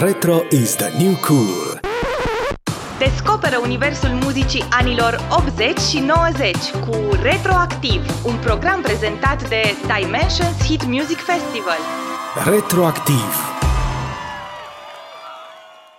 Retro is the new cool. Descoperă universul muzicii anilor 80 și 90 cu Retroactiv, un program prezentat de Dimensions Hit Music Festival. Retroactiv